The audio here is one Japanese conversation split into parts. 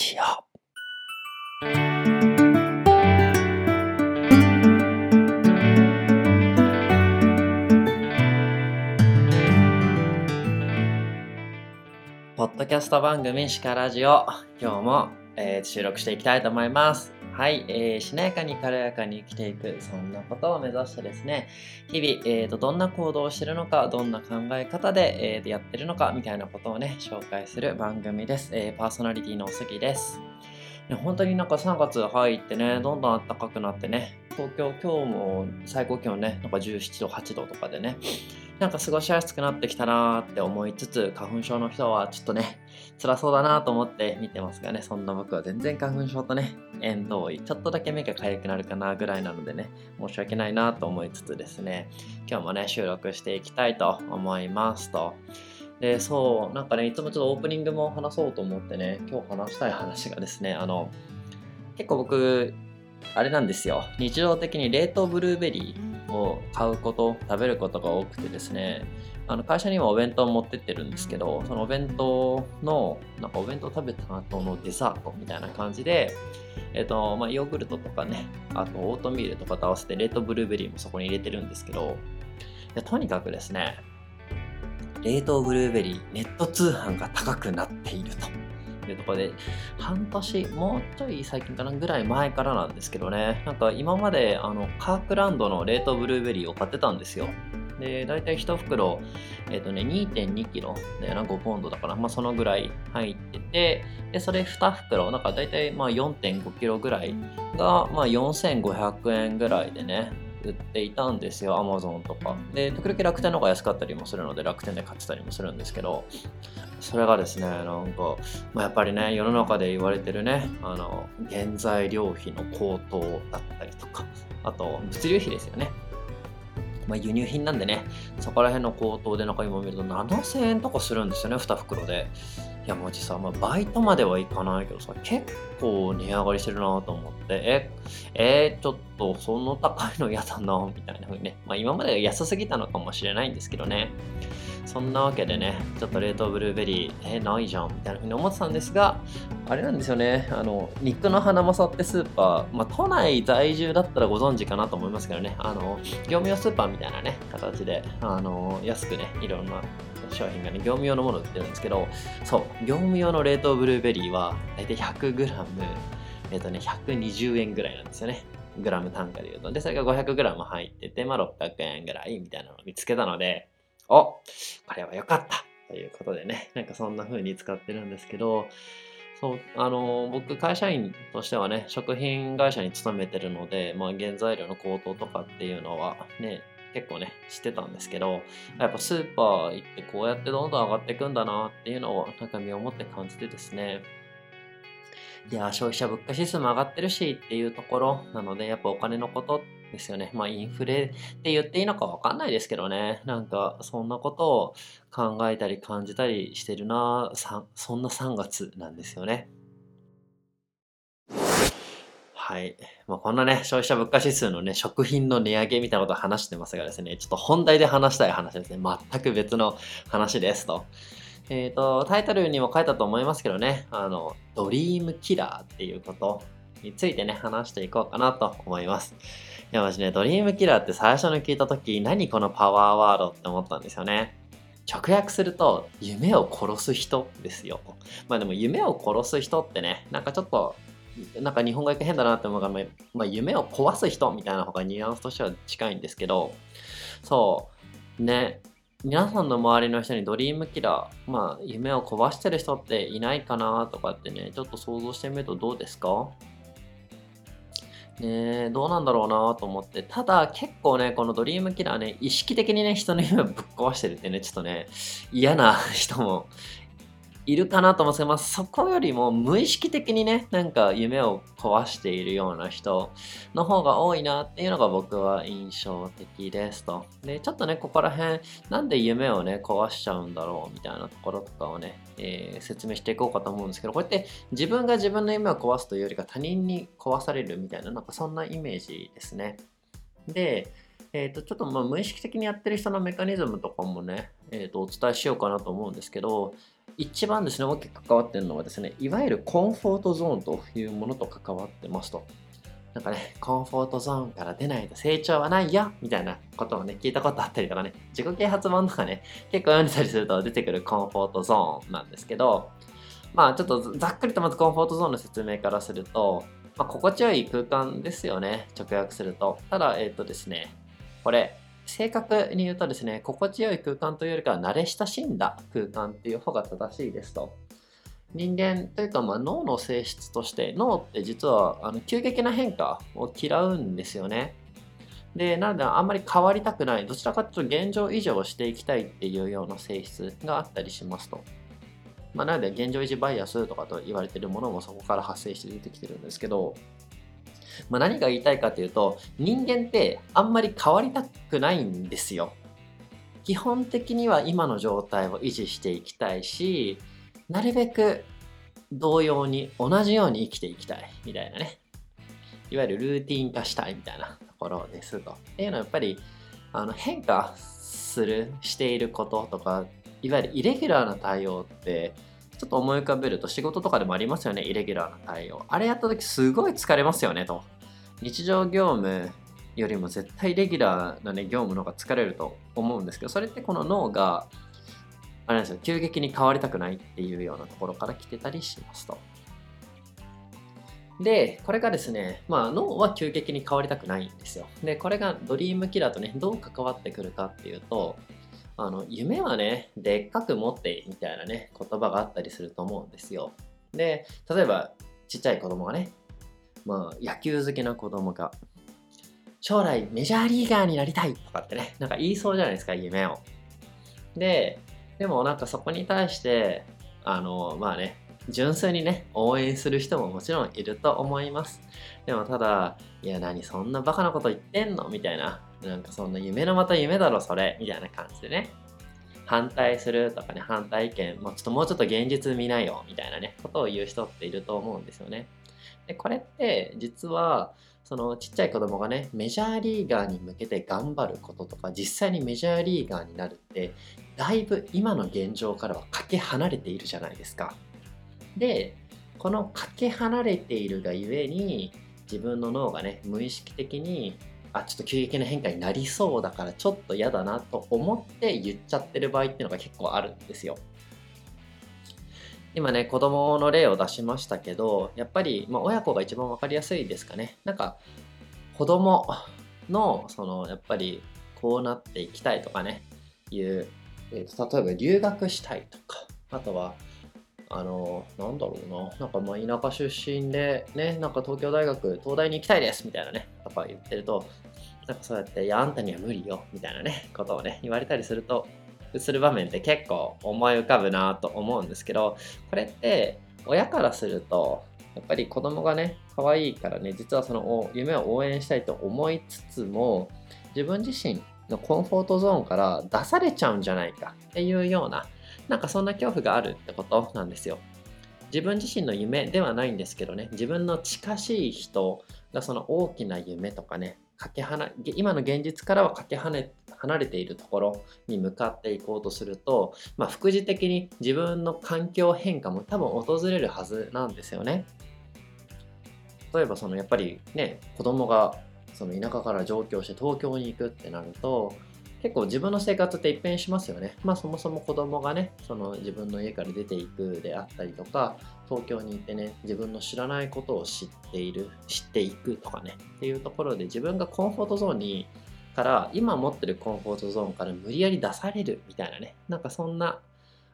ジオ。ポッドキャスト番組シカラジオ。今日も、えー収録していきたいと思います。はい、えーしなやかに軽やかに生きていく、そんなことを目指してですね、日々、えーと、どんな行動をしてるのか、どんな考え方で、えーとやってるのか、みたいなことをね、紹介する番組です。えーパーソナリティのおすぎです。ね本当になんか3月入ってね、どんどん暖かくなってね、東京今日も最高気温ね、なんか17度、8度とかでね、なんか過ごしやすくなってきたなーって思いつつ、花粉症の人はちょっとね、辛そうだなと思って見てますがね、そんな僕は全然花粉症とね、縁遠い、ちょっとだけ目が痒くなるかなぐらいなのでね、申し訳ないなと思いつつですね、今日もね、収録していきたいと思いますと。で、そう、なんかね、いつもちょっとオープニングも話そうと思ってね、今日話したい話がですね、あの、結構僕、あれなんですよ、日常的に冷凍ブルーベリーを買うこと、食べることが多くてですね、あの会社にもお弁当持ってってるんですけど、そのお弁当の、なんかお弁当食べた後のデザートみたいな感じで、えっ、と、まあ、ヨーグルトとかね、あとオートミールとかと合わせて冷凍ブルーベリーもそこに入れてるんですけど、とにかくですね、冷凍ブルーベリーネット通販が高くなっていると。いうところで、半年、もうちょい最近かなぐらい前からなんですけどね、なんか今まであのカークランドの冷凍ブルーベリーを買ってたんですよ。で、大体1袋、えっ、とね、2.2キロで5ポンドだから、まあそのぐらい入ってて、で、それ2袋、なんか大体まあ4.5キロぐらいが、まあ4500円ぐらいでね、売っていたんですよ、アマゾンとか。で、時々楽天の方が安かったりもするので、楽天で買ってたりもするんですけど、それがですね、なんか、まあ、やっぱりね、世の中で言われてるね、あの、原材料費の高騰だったりとか、あと、物流費ですよね。まあ、輸入品なんでね、そこら辺の高騰でなんか今見ると7000円とかするんですよね、2袋で。いや、マジさ、まあ、バイトまではいかないけどさ、結構値上がりしてるなと思って、え、えーちょっとその高いの嫌だな、みたいな風にね。まあ、今まで安すぎたのかもしれないんですけどね。そんなわけでね、ちょっと冷凍ブルーベリー、えないじゃん、みたいな風に思ってたんですが、あれなんですよね、あの、肉の花正ってスーパー、まあ、都内在住だったらご存知かなと思いますけどね、あの、業務用スーパーみたいなね、形で、あの、安くね、いろんな商品がね、業務用のもの売ってるんですけど、そう、業務用の冷凍ブルーベリーは、大体 100g、えっ、とね、120円ぐらいなんですよね。グラム単価で言うと。で、それが 500g 入ってて、まあ、600円ぐらいみたいなのを見つけたので、おこれは良かった。ということでね、なんかそんな風に使ってるんですけど、そう、あの僕、会社員としてはね、食品会社に勤めてるので、まあ、原材料の高騰とかっていうのはね、結構ね、知ってたんですけど、やっぱスーパー行ってこうやってどんどん上がっていくんだなっていうのを、なんか身をもって感じてですね、いや、消費者物価指数も上がってるしっていうところなので、やっぱお金のことってですよね。まあ、インフレって言っていいのかわかんないですけどね。なんか、そんなことを考えたり感じたりしてるな、そんな3月なんですよね。はい。まあ、こんなね、消費者物価指数のね、食品の値上げみたいなことを話してますがですね、ちょっと本題で話したい話ですね。全く別の話ですと。えっ、と、タイトルにも書いたと思いますけどね、あの、ドリームキラーっていうことについてね、話していこうかなと思います。いや、マジね、ドリームキラーって最初に聞いたとき、何このパワーワードって思ったんですよね。直訳すると、夢を殺す人ですよ。まあでも、夢を殺す人ってね、なんかちょっと、なんか日本語訳変だなって思うから、まあまあ、夢を壊す人みたいな方がニュアンスとしては近いんですけど、そう、ね、皆さんの周りの人にドリームキラー、まあ、夢を壊してる人っていないかなとかってね、ちょっと想像してみるとどうですか？ねえ、どうなんだろうなと思って。ただ、結構ね、このドリームキラーね、意識的にね、人の夢をぶっ壊してるってね、ちょっとね、嫌な人もいるかなと思うんですけど、まあ、そこよりも無意識的にね、なんか夢を壊しているような人の方が多いなっていうのが僕は印象的ですと。で、ちょっとね、ここら辺、なんで夢をね、壊しちゃうんだろうみたいなところとかをね、えー説明していこうかと思うんですけど、こうやって自分が自分の夢を壊すというよりか他人に壊されるみたいな、なんかそんなイメージですね。で、えー、とちょっとまあ無意識的にやってる人のメカニズムとかもね、えー、とお伝えしようかなと思うんですけど、一番ですね、大きく関わってるのはですね、いわゆるコンフォートゾーンというものと関わってますと。なんかね、コンフォートゾーンから出ないと成長はないよみたいなことをね、聞いたことあったりとかね、自己啓発本とかね、結構読んでたりすると出てくるコンフォートゾーンなんですけど、まあちょっとざっくりとまずコンフォートゾーンの説明からすると、まあ、心地よい空間ですよね、直訳すると。ただ、えっ、ー、とですね、これ、正確に言うとですね、心地よい空間というよりかは慣れ親しんだ空間っていう方が正しいですと。人間というか、まあ、脳の性質として脳って実はあの急激な変化を嫌うんですよね。で、なのであんまり変わりたくない、どちらかというと現状維持をしていきたいっていうような性質があったりしますと。まあ、なので現状維持バイアスとかと言われてるものもそこから発生して出てきてるんですけど、まあ、何が言いたいかというと人間ってあんまり変わりたくないんですよ。基本的には今の状態を維持していきたいしなるべく同様に同じように生きていきたいみたいなねいわゆるルーティン化したいみたいなところですと。っていうのはやっぱりあの変化するしていることとかいわゆるイレギュラーな対応ってちょっと思い浮かべると仕事とかでもありますよね、イレギュラーな対応。あれやった時すごい疲れますよねと。日常業務よりも絶対レギュラーな、ね、業務の方が疲れると思うんですけど、それってこの脳が、あれなんですよ、急激に変わりたくないっていうようなところから来てたりしますと。で、これがですね、まあ脳は急激に変わりたくないんですよ。で、これがドリームキラーとね、どう関わってくるかっていうと、あの夢はねでっかく持ってみたいなね言葉があったりすると思うんですよ。で例えばちっちゃい子供がねまあ野球好きな子供が将来メジャーリーガーになりたいとかってねなんか言いそうじゃないですか夢を。ででもなんかそこに対してあのまあね純粋にね応援する人ももちろんいると思います。でもただいや何そんなバカなこと言ってんの？みたいななんかそんな夢のまた夢だろそれ。みたいな感じでね。反対するとかね反対意見。もうちょっともうちょっと現実見ないよ。みたいなね。ことを言う人っていると思うんですよね。でこれって実はそのちっちゃい子供がねメジャーリーガーに向けて頑張ることとか実際にメジャーリーガーになるってだいぶ今の現状からはかけ離れているじゃないですか。でこのかけ離れているがゆえに自分の脳がね無意識的にあちょっと急激な変化になりそうだからちょっと嫌だなと思って言っちゃってる場合っていうのが結構あるんですよ。今ね子供の例を出しましたけどやっぱり、まあ、親子が一番分かりやすいですかね。なんか子供のそのやっぱりこうなっていきたいとかねいう、えー、と例えば留学したいとかあとはあの、なんだろうな、なんかまあ田舎出身で、ね、なんか東京大学、東大に行きたいですみたいなね、とか言ってると、なんかそうやって、いや、あんたには無理よ、みたいなね、ことをね、言われたりすると、する場面って結構思い浮かぶなと思うんですけど、これって、親からすると、やっぱり子供がね、可愛いからね、実はその夢を応援したいと思いつつも、自分自身のコンフォートゾーンから出されちゃうんじゃないかっていうようななんかそんな恐怖があるってことなんですよ。自分自身の夢ではないんですけどね、自分の近しい人がその大きな夢とかね、かけ離今の現実からはかけ離れているところに向かっていこうとすると、まあ、副次的に自分の環境変化も多分訪れるはずなんですよね。例えばそのやっぱりね子供がその田舎から上京して東京に行くってなると結構自分の生活って一変しますよね。まあそもそも子供がね、その自分の家から出ていくであったりとか、東京に行ってね、自分の知らないことを知っている、知っていくとかね、っていうところで自分がコンフォートゾーンにから今持ってるコンフォートゾーンから無理やり出されるみたいなね、なんかそんな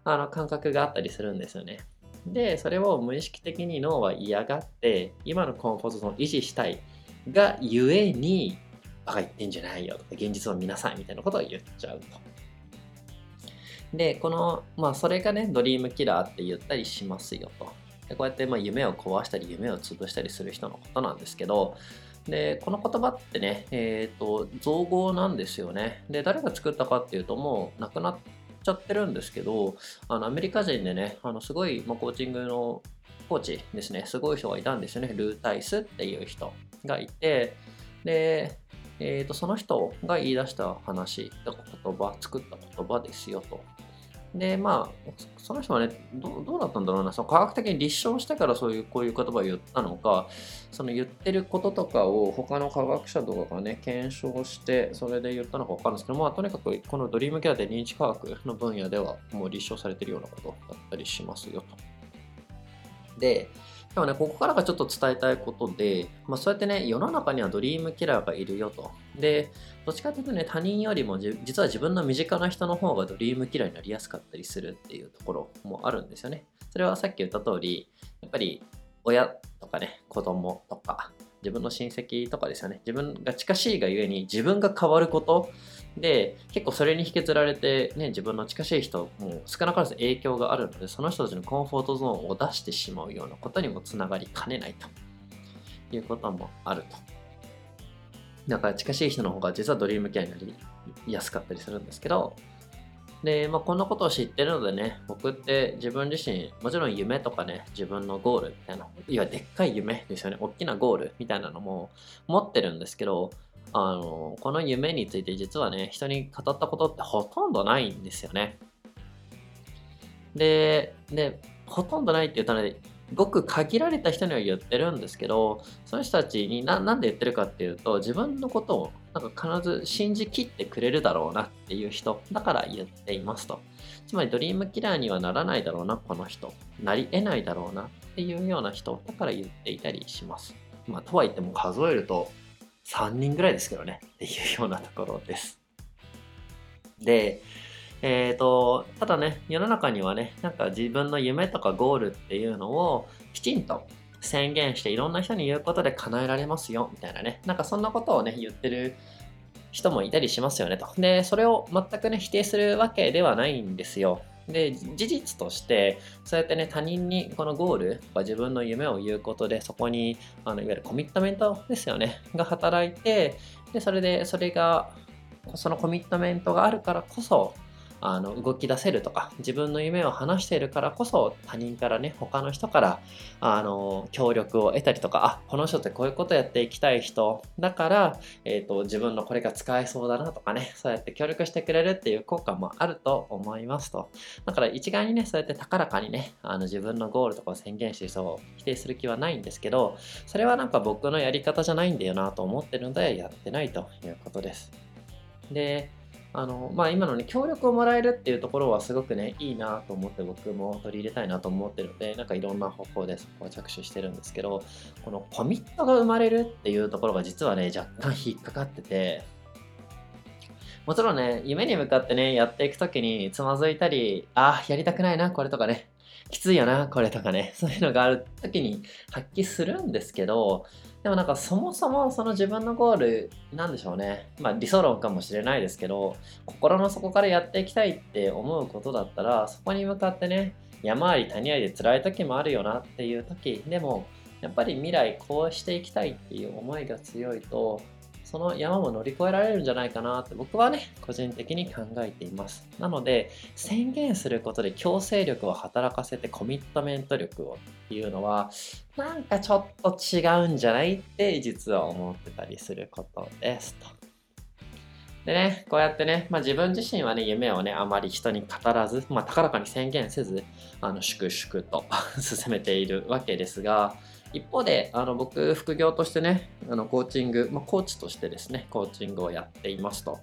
あの感覚があったりするんですよね。で、それを無意識的に脳は嫌がって、今のコンフォートゾーンを維持したいがゆえに、バカ言ってんじゃないよ、現実を見なさいみたいなことを言っちゃうと。で、この、まあ、それがね、ドリームキラーって言ったりしますよと。でこうやってまあ夢を壊したり、夢を潰したりする人のことなんですけど、で、この言葉ってね、えっ、ー、と、造語なんですよね。で、誰が作ったかっていうと、もう亡くなっちゃってるんですけど、あのアメリカ人でね、あのすごい、まあ、コーチングのコーチですね、すごい人がいたんですよね。ルータイスっていう人がいて、で、えーと、その人が言い出した話、言葉、作った言葉ですよと。で、まあ、その人はねど、うだったんだろうな、その科学的に立証してからそういう、こういう言葉を言ったのか、その言ってることとかを他の科学者とかがね、検証して、それで言ったのか分かるんですけど、まあ、とにかくこのドリームキャラで認知科学の分野ではもう立証されてるようなことだったりしますよと。で、でもね、ここからがちょっと伝えたいことで、まあ、そうやってね、世の中にはドリームキラーがいるよと。で、どっちかというとね、他人よりも実は自分の身近な人の方がドリームキラーになりやすかったりするっていうところもあるんですよね。それはさっき言った通り、やっぱり親とかね、子供とか、自分の親戚とかですよね。自分が近しいがゆえに自分が変わることで、結構それに引きずられて、ね、自分の近しい人も少なからず影響があるので、その人たちのコンフォートゾーンを出してしまうようなことにもつながりかねないということもあると。だから近しい人の方が実はドリームキャラになりやすかったりするんですけど、で、まあ、こんなことを知ってるのでね、僕って自分自身、もちろん夢とかね、自分のゴールみたいな、いわゆるでっかい夢ですよね、大きなゴールみたいなのも持ってるんですけど、あの、この夢について実はね、人に語ったことってほとんどないんですよね。で、で、ほとんどないって言ったら、ね、ごく限られた人には言ってるんですけど、その人たちにななんで言ってるかっていうと、自分のことをなんか必ず信じきってくれるだろうなっていう人だから言っていますと。つまりドリームキラーにはならないだろうな、この人。なり得ないだろうなっていうような人だから言っていたりします。まあ、とは言っても数えると3人ぐらいですけどね、っていうようなところです。で、えっ、ー、と、ただね、世の中にはね、なんか自分の夢とかゴールっていうのをきちんと宣言していろんな人に言うことで叶えられますよ、みたいなね、なんかそんなことをね、言ってる人もいたりしますよねと。で、それを全くね、否定するわけではないんですよ。で、事実として、そうやってね、他人にこのゴール、自分の夢を言うことで、そこに、あのいわゆるコミットメントですよね、が働いて、で、それで、それが、そのコミットメントがあるからこそ、あの動き出せるとか自分の夢を話しているからこそ他人からね他の人からあの協力を得たりとかあこの人ってこういうことやっていきたい人だから、えーと、自分のこれが使えそうだなとかねそうやって協力してくれるっていう効果もあると思いますと。だから一概にねそうやって高らかにねあの自分のゴールとかを宣言してる人を否定する気はないんですけどそれはなんか僕のやり方じゃないんだよなと思ってるのでやってないということです。であの、まあ今のね、協力をもらえるっていうところはすごくね、いいなと思って僕も取り入れたいなと思ってるので、なんかいろんな方法でそこを着手してるんですけど、このコミットが生まれるっていうところが実はね、若干引っかかってて、もちろんね、夢に向かってね、やっていくときにつまずいたり、ああ、やりたくないな、これとかね、きついよな、これとかね、そういうのがあるときに発揮するんですけど、でもなんかそもそもその自分のゴールなんでしょうね。まあ理想論かもしれないですけど、心の底からやっていきたいって思うことだったら、そこに向かってね、山あり谷ありで辛い時もあるよなっていう時でも、やっぱり未来こうしていきたいっていう思いが強いと、その山も乗り越えられるんじゃないかなって僕はね、個人的に考えています。なので、宣言することで強制力を働かせてコミットメント力をっていうのは、なんかちょっと違うんじゃないって実は思ってたりすることですと。でね、こうやってね、まあ、自分自身はね、夢をね、あまり人に語らず、まあ、高らかに宣言せず、あの、粛々と 進めているわけですが、一方で、あの僕、副業としてね、あのコーチング、まあ、コーチとしてですね、コーチングをやっていますと。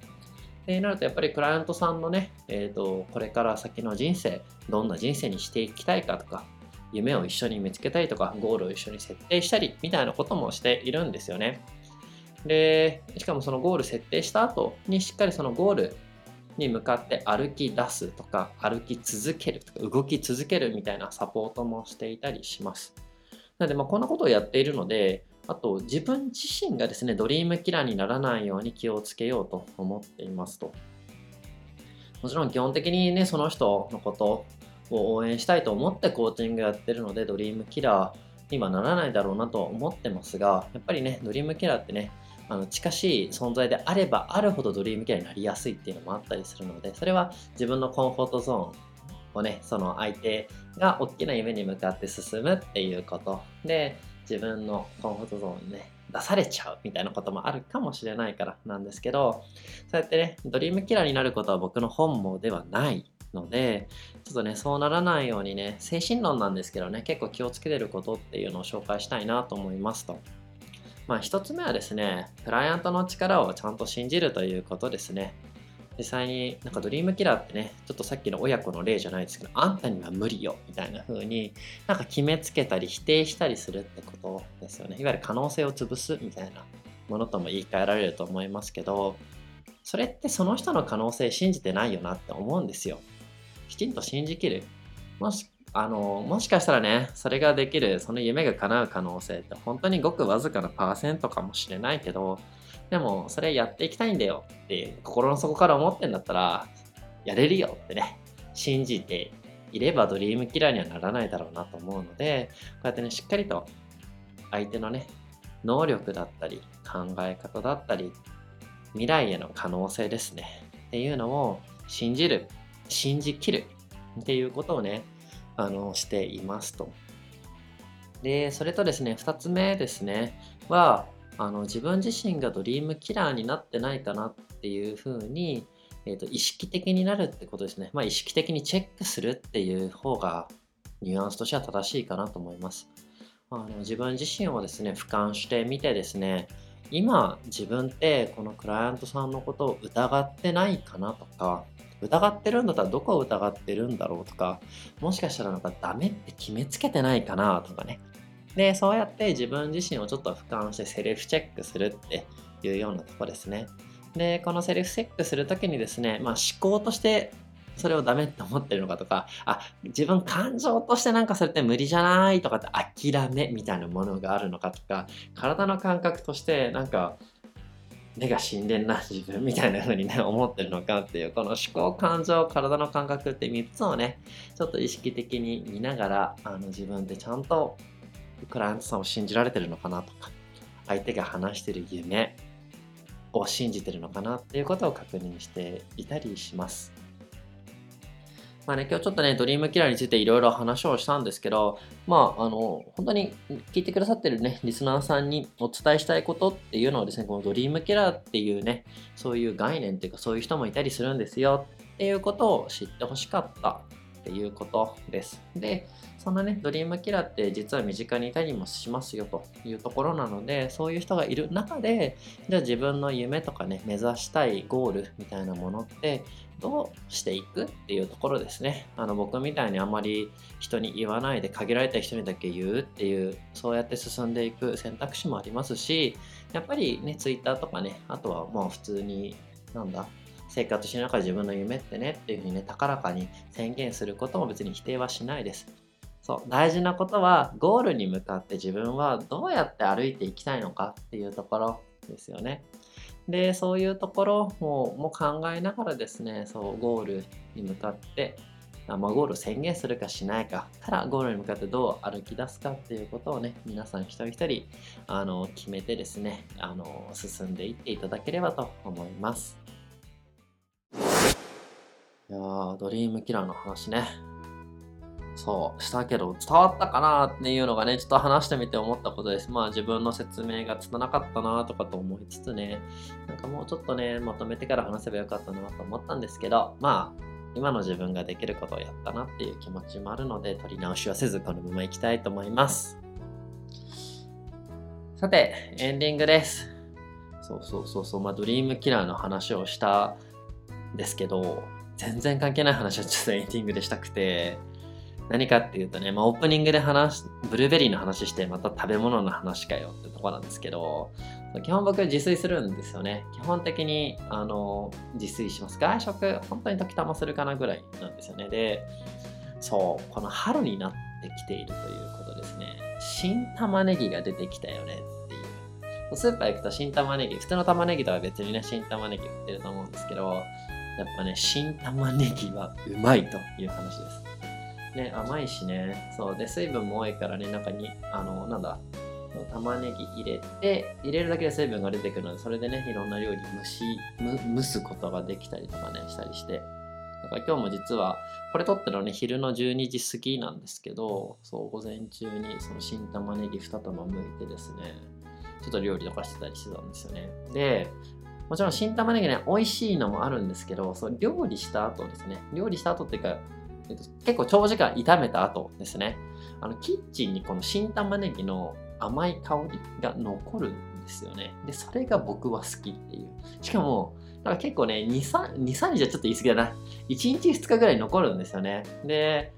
でなると、やっぱりクライアントさんのね、えーと、これから先の人生、どんな人生にしていきたいかとか、夢を一緒に見つけたりとか、ゴールを一緒に設定したり、みたいなこともしているんですよね。で、しかもそのゴール設定した後にしっかりそのゴールに向かって歩き出すとか、歩き続けるとか、動き続けるみたいなサポートもしていたりします。なので、まあ、こんなことをやっているので、あと自分自身がですね、ドリームキラーにならないように気をつけようと思っていますと。もちろん基本的にね、その人のことを応援したいと思ってコーチングやってるので、ドリームキラーにはならないだろうなと思ってますが、やっぱりね、ドリームキラーってね、あの近しい存在であればあるほどドリームキラーになりやすいっていうのもあったりするので、それは自分のコンフォートゾーンをね、その相手が大きな夢に向かって進むっていうことで、自分のコンフォートゾーンにね、出されちゃうみたいなこともあるかもしれないからなんですけど、そうやってね、ドリームキラーになることは僕の本望ではないので、ちょっとね、そうならないようにね、精神論なんですけどね、結構気をつけてることっていうのを紹介したいなと思いますと。まあ、一つ目はですね、クライアントの力をちゃんと信じるということですね。実際になんかドリームキラーってね、ちょっとさっきの親子の例じゃないですけど、あんたには無理よみたいな風になんか決めつけたり否定したりするってことですよね。いわゆる可能性を潰すみたいなものとも言い換えられると思いますけど、それってその人の可能性信じてないよなって思うんですよ。きちんと信じきる。もしあのもしかしたらね、それができる、その夢が叶う可能性って本当にごくわずかなパーセントかもしれないけど、でもそれやっていきたいんだよって心の底から思ってんだったら、やれるよってね、信じていればドリームキラーにはならないだろうなと思うので、こうやってね、しっかりと相手のね、能力だったり、考え方だったり、未来への可能性ですね。っていうのを信じる、信じきるっていうことをね、あの、していますと。で、それとですね、2つ目ですね、は、あの自分自身がドリームキラーになってないかなっていうふうに、えーと、意識的になるってことですね。まあ、意識的にチェックするっていう方がニュアンスとしては正しいかなと思います。あの自分自身をですね、俯瞰してみてですね、今自分ってこのクライアントさんのことを疑ってないかなとか、疑ってるんだったらどこを疑ってるんだろうとか、もしかしたらなんかダメって決めつけてないかなとかね。で、そうやって自分自身をちょっと俯瞰してセルフチェックするっていうようなとこですね。で、このセルフチェックするときにですね、まあ思考としてそれをダメって思ってるのかとか、あ、自分感情としてなんかそれって無理じゃないとかって諦めみたいなものがあるのかとか、体の感覚としてなんか目が死んでんな自分みたいな風にね 思ってるのかっていうこの思考感情体の感覚って3つをねちょっと意識的に見ながらあの自分でちゃんとクライアントさんを信じられてるのかなとか相手が話してる夢を信じてるのかなっていうことを確認していたりします。まあね、今日ちょっとね、ドリームキラーについていろいろ話をしたんですけど、まあ、あの、本当に聞いてくださってるね、リスナーさんにお伝えしたいことっていうのはですね、このドリームキラーっていうね、そういう概念っていうか、そういう人もいたりするんですよっていうことを知ってほしかったっていうことです。で、そんなね、ドリームキラーって実は身近にいたりもしますよというところなので、そういう人がいる中で、じゃあ自分の夢とかね、目指したいゴールみたいなものってどうしていくっていうところですね。あの僕みたいにあまり人に言わないで限られた人にだけ言うっていう、そうやって進んでいく選択肢もありますし、やっぱりね、Twitter とかね、あとはもう普通に、なんだ、生活しながら自分の夢ってねっていうふうにね、高らかに宣言することも別に否定はしないです。そう、大事なことは、ゴールに向かって自分はどうやって歩いていきたいのかっていうところですよね。で、そういうところもも考えながらですね、そう、ゴールに向かって、まあ、ゴールを宣言するかしないかからゴールに向かってどう歩き出すかっていうことをね、皆さん一人一人あの決めてですねあの、進んでいっていただければと思います。いやー、ドリームキラーの話ね。そう、したけど、伝わったかなっていうのがね、ちょっと話してみて思ったことです。まあ自分の説明が拙かったなとかと思いつつね、なんかもうちょっとね、まとめてから話せばよかったなと思ったんですけど、まあ、今の自分ができることをやったなっていう気持ちもあるので、取り直しはせず、このままいきたいと思います。さて、エンディングです。そうそうそうそう、まあ、ドリームキラーの話をしたんですけど、全然関係ない話をちょっとエンディングでしたくて、何かっていうとね、まあ、オープニングで話ブルーベリーの話してまた食べ物の話かよってとこなんですけど基本僕自炊するんですよね。基本的にあの自炊します。外食本当に時たまするかなぐらいなんですよね。でそうこの春になってきているということですね。新玉ねぎが出てきたよねっていう。スーパー行くと新玉ねぎ普通の玉ねぎとは別にね新玉ねぎ売ってると思うんですけどやっぱね新玉ねぎはうまいという話ですね、甘いしね。そう。で、水分も多いからね、中に、あの、なんだ、玉ねぎ入れて、入れるだけで水分が出てくるので、それでね、いろんな料理蒸し、蒸すことができたりとかね、したりして。だから今日も実は、これ撮ってるのね、昼の12時過ぎなんですけど、そう、午前中にその新玉ねぎ2玉剥いてですね、ちょっと料理とかしてたりしてたんですよね。で、もちろん新玉ねぎね、美味しいのもあるんですけど、そう料理した後ですね、料理した後っていうか、えっと、結構長時間炒めた後ですね、あのキッチンにこの新玉ねぎの甘い香りが残るんですよね。で、それが僕は好きっていう。しかも、だか結構ね、2、3, 2 3日はちょっと言い過ぎだな。1日2日ぐらい残るんですよね。で、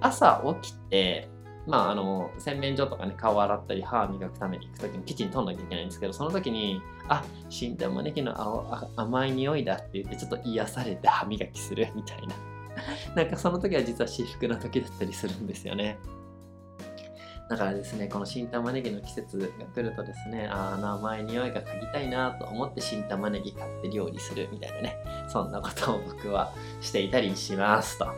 朝起きて、まあ、あの、洗面所とかね、顔洗ったり、歯磨くために行くときにキッチン通んなきゃいけないんですけど、その時に、あ、新玉ねぎの青甘い匂いだって言って、ちょっと癒されて歯磨きする みたいな。なんかその時は実は至福な時だったりするんですよね。だからですね、この新玉ねぎの季節が来るとですね、あの甘い匂いが嗅ぎたいなと思って新玉ねぎ買って料理するみたいなね、そんなことを僕はしていたりしますと。さ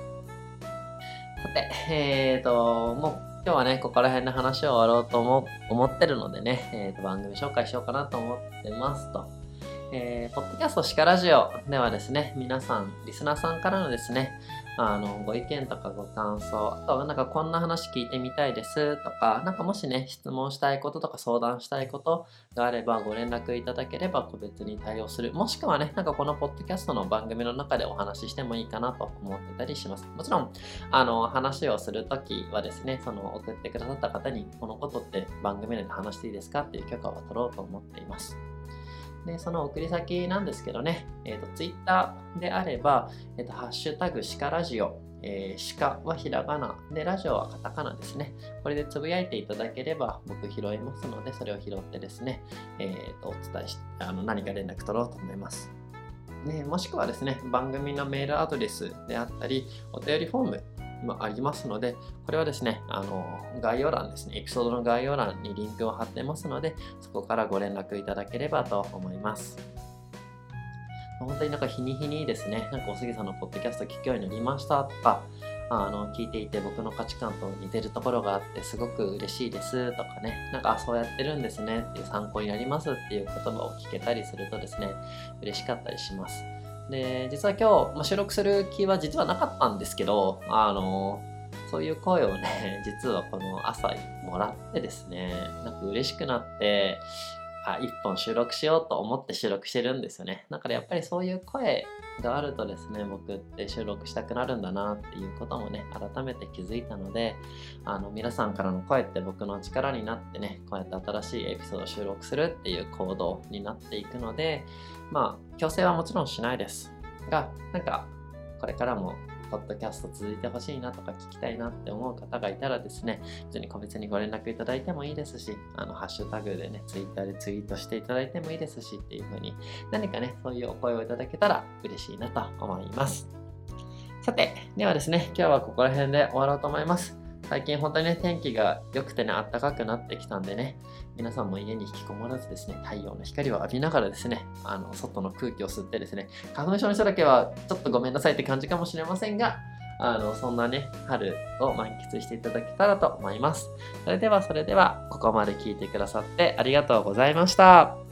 て、えーと、もう今日はね、ここら辺の話を終わろうと思思ってるのでね、えーと、番組紹介しようかなと思ってますと。えー、ポッドキャストシカラジオではですね、皆さん、リスナーさんからのですね、あの、ご意見とかご感想、あとはなんかこんな話聞いてみたいですとか、なんかもしね、質問したいこととか相談したいことがあればご連絡いただければ個別に対応する。もしくはね、なんかこのポッドキャストの番組の中でお話ししてもいいかなと思ってたりします。もちろん、あの、話をするときはですね、その送ってくださった方にこのことって番組内で話していいですかっていう許可を取ろうと思っています。で、その送り先なんですけどね、えっ、ー、と、ツイッターであれば、えっ、ー、と、ハッシュタグシカラジオ、えー、鹿はひらがな、で、ラジオはカタカナですね。これでつぶやいていただければ僕拾いますので、それを拾ってですね、えっ、と、お伝えし、あの、何か連絡取ろうと思います。ね、もしくはですね、番組のメールアドレスであったり、お便りフォームありますので、これはですね、あの、概要欄ですね、エピソードの概要欄にリンクを貼ってますので、そこからご連絡いただければと思います。本当になんか日に日にですね、なんかおすぎさんのポッドキャスト聞くようになりましたとか、あの聞いていて僕の価値観と似てるところがあってすごく嬉しいですとかね、なんかそうやってるんですねっていう参考になりますっていう言葉を聞けたりするとですね、嬉しかったりします。で、実は今日、ま、収録する気は実はなかったんですけど、あの、そういう声をね、実はこの朝もらってですね、なんか嬉しくなって、あ、一本収録しようと思って収録してるんですよね。だからやっぱりそういう声があるとですね、僕って収録したくなるんだなっていうこともね、改めて気づいたので、あの、皆さんからの声って僕の力になってね、こうやって新しいエピソードを収録するっていう行動になっていくので、まあ、強制はもちろんしないです。が、なんか、これからもポッドキャスト続いてほしいなとか聞きたいなって思う方がいたらですね、普通に個別にご連絡いただいてもいいですし、あの、ハッシュタグでね、ツイッターでツイートしていただいてもいいですしっていう風に、何かね、そういうお声をいただけたら嬉しいなと思います。さて、ではですね、今日はここら辺で終わろうと思います。最近本当にね、天気が良くてね、暖かくなってきたんでね、皆さんも家に引きこもらずですね、太陽の光を浴びながらですね、あの、外の空気を吸ってですね、花粉症の人だけはちょっとごめんなさいって感じかもしれませんが、あの、そんなね、春を満喫していただけたらと思います。それでは、それでは、ここまで聞いてくださってありがとうございました。